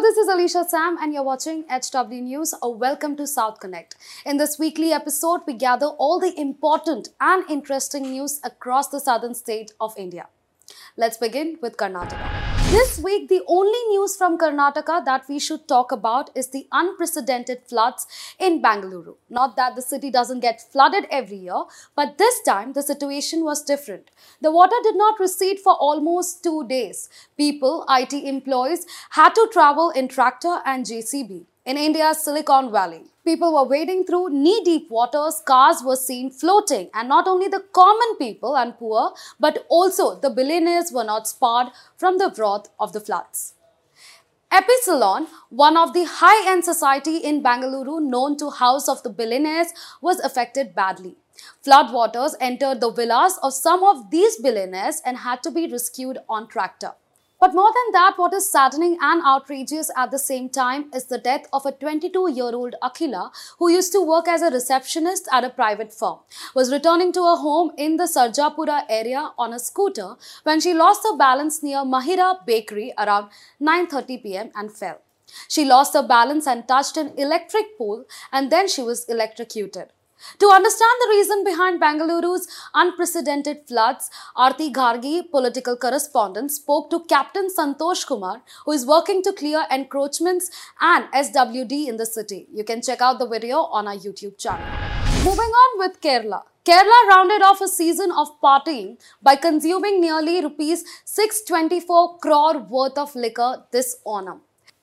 This is Alicia Sam, and you're watching HW News. A welcome to South Connect. In this weekly episode, we gather all the important and interesting news across the southern state of India. Let's begin with Karnataka. This week, the only news from Karnataka that we should talk about is the unprecedented floods in Bangalore. Not that the city doesn't get flooded every year, but this time the situation was different. The water did not recede for almost two days. People, IT employees, had to travel in tractor and JCB in India's Silicon Valley. People were wading through knee deep waters, cars were seen floating, and not only the common people and poor, but also the billionaires were not spared from the wrath of the floods. Epsilon, one of the high-end society in Bangalore known to House of the Billionaires, was affected badly. Flood waters entered the villas of some of these billionaires and had to be rescued on tractor. But more than that, what is saddening and outrageous at the same time is the death of a 22-year-old Akhila who used to work as a receptionist at a private firm, was returning to her home in the Sarjapura area on a scooter when she lost her balance near Mahira Bakery around 9.30 pm and fell. She lost her balance and touched an electric pole and then she was electrocuted. To understand the reason behind Bengaluru's unprecedented floods, Arti Ghargi, political correspondent, spoke to Captain Santosh Kumar, who is working to clear encroachments and SWD in the city. You can check out the video on our YouTube channel. Moving on with Kerala. Kerala rounded off a season of partying by consuming nearly rupees 624 crore worth of liquor this Onam.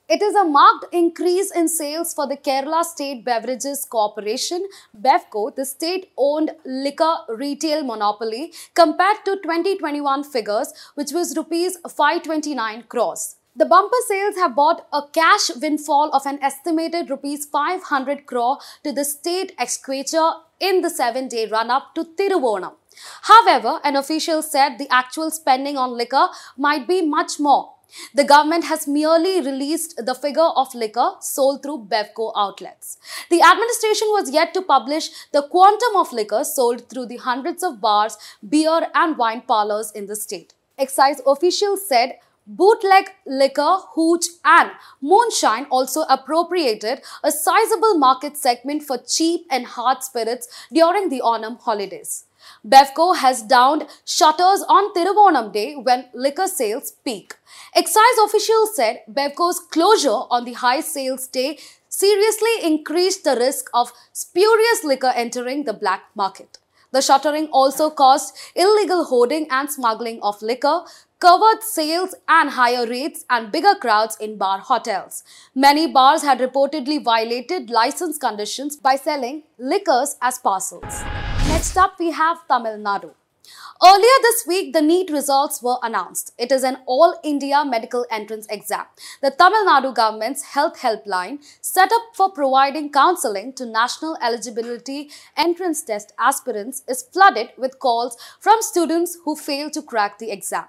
It is a marked increase in sales for the Kerala State Beverages Corporation, BevCo, the state-owned liquor retail monopoly, compared to 2021 figures, which was rupees 529 crores. The bumper sales have brought a cash windfall of an estimated rupees 500 crore to the state exchequer in the seven-day run-up to Thiruvonam. However, an official said the actual spending on liquor might be much more the government has merely released the figure of liquor sold through Bevco outlets. The administration was yet to publish the quantum of liquor sold through the hundreds of bars, beer and wine parlors in the state. Excise officials said bootleg liquor, hooch and moonshine also appropriated a sizable market segment for cheap and hard spirits during the Onam holidays. Bevco has downed shutters on Thiruvonam Day when liquor sales peak. Excise officials said Bevco's closure on the high sales day seriously increased the risk of spurious liquor entering the black market. The shuttering also caused illegal hoarding and smuggling of liquor, covered sales and higher rates and bigger crowds in bar hotels. Many bars had reportedly violated license conditions by selling liquors as parcels. Next up, we have Tamil Nadu. Earlier this week, the NEET results were announced. It is an all India medical entrance exam. The Tamil Nadu government's health helpline, set up for providing counseling to national eligibility entrance test aspirants, is flooded with calls from students who fail to crack the exam.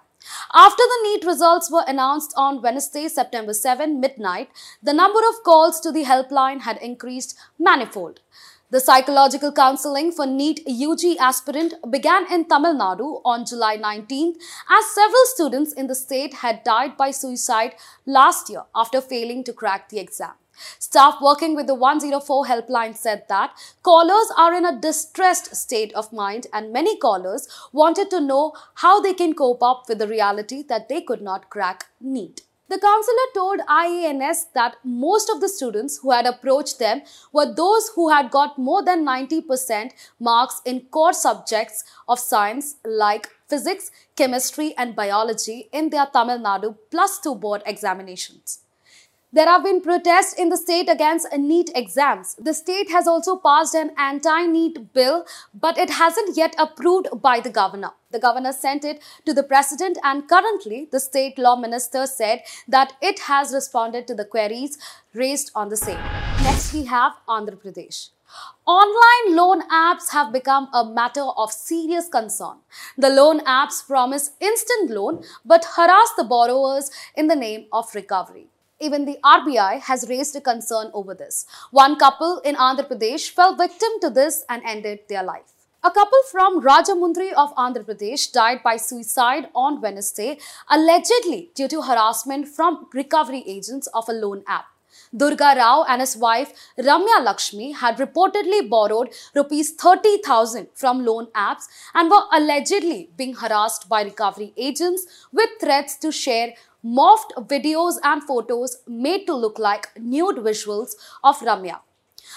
After the NEET results were announced on Wednesday, September 7, midnight, the number of calls to the helpline had increased manifold. The psychological counseling for NEET UG aspirant began in Tamil Nadu on July 19th as several students in the state had died by suicide last year after failing to crack the exam. Staff working with the 104 helpline said that callers are in a distressed state of mind and many callers wanted to know how they can cope up with the reality that they could not crack NEET. The counselor told IANS that most of the students who had approached them were those who had got more than 90% marks in core subjects of science like physics, chemistry and biology in their Tamil Nadu plus 2 board examinations. There have been protests in the state against NEET exams. The state has also passed an anti-NEET bill, but it hasn't yet approved by the governor. The governor sent it to the president and currently the state law minister said that it has responded to the queries raised on the same. Next we have Andhra Pradesh. Online loan apps have become a matter of serious concern. The loan apps promise instant loan but harass the borrowers in the name of recovery. Even the RBI has raised a concern over this. One couple in Andhra Pradesh fell victim to this and ended their life. A couple from Rajahmundry of Andhra Pradesh died by suicide on Wednesday, allegedly due to harassment from recovery agents of a loan app. Durga Rao and his wife Ramya Lakshmi had reportedly borrowed rupees 30,000 from loan apps and were allegedly being harassed by recovery agents with threats to share morphed videos and photos made to look like nude visuals of Ramya.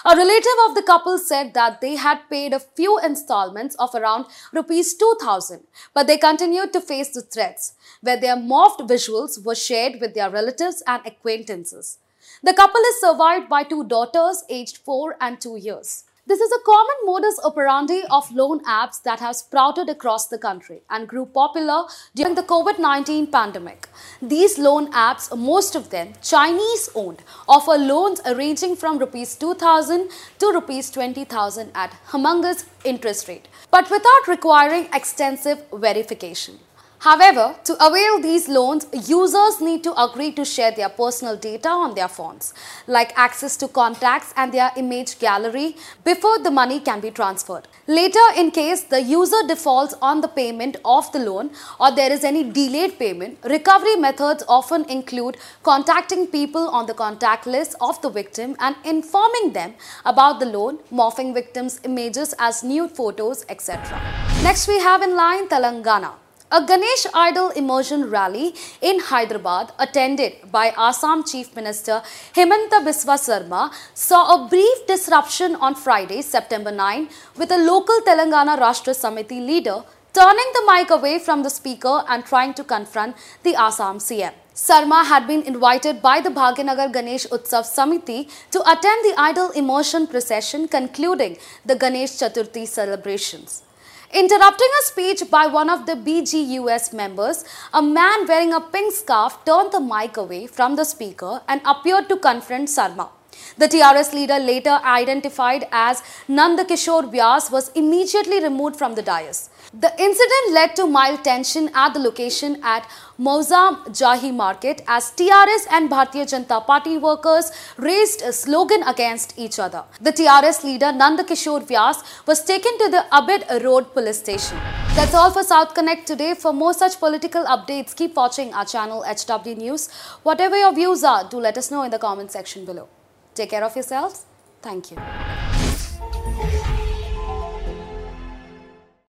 A relative of the couple said that they had paid a few installments of around rupees 2000, but they continued to face the threats, where their morphed visuals were shared with their relatives and acquaintances. The couple is survived by two daughters aged 4 and 2 years. This is a common modus operandi of loan apps that have sprouted across the country and grew popular during the COVID-19 pandemic. These loan apps, most of them Chinese owned, offer loans ranging from rupees 2000 to rupees 20000 at humongous interest rate, but without requiring extensive verification. However, to avail these loans, users need to agree to share their personal data on their phones, like access to contacts and their image gallery before the money can be transferred. Later, in case the user defaults on the payment of the loan or there is any delayed payment, recovery methods often include contacting people on the contact list of the victim and informing them about the loan, morphing victims' images as nude photos, etc. Next, we have in line Telangana. A Ganesh idol immersion rally in Hyderabad, attended by Assam Chief Minister Himanta Biswa Sarma, saw a brief disruption on Friday, September 9, with a local Telangana Rashtra Samiti leader turning the mic away from the speaker and trying to confront the Assam CM. Sarma had been invited by the Bhagyanagar Ganesh Utsav Samiti to attend the idol immersion procession concluding the Ganesh Chaturthi celebrations. Interrupting a speech by one of the BGUS members, a man wearing a pink scarf turned the mic away from the speaker and appeared to confront Sarma. The TRS leader, later identified as Nandakishore Vyas, was immediately removed from the dais. The incident led to mild tension at the location at Moazzam Jahi Market as TRS and Bharatiya Janata Party workers raised a slogan against each other. The TRS leader Nandakishore Vyas was taken to the Abid Road police station. That's all for South Connect today. For more such political updates, keep watching our channel HW News. Whatever your views are, do let us know in the comment section below. Take care of yourselves. Thank you.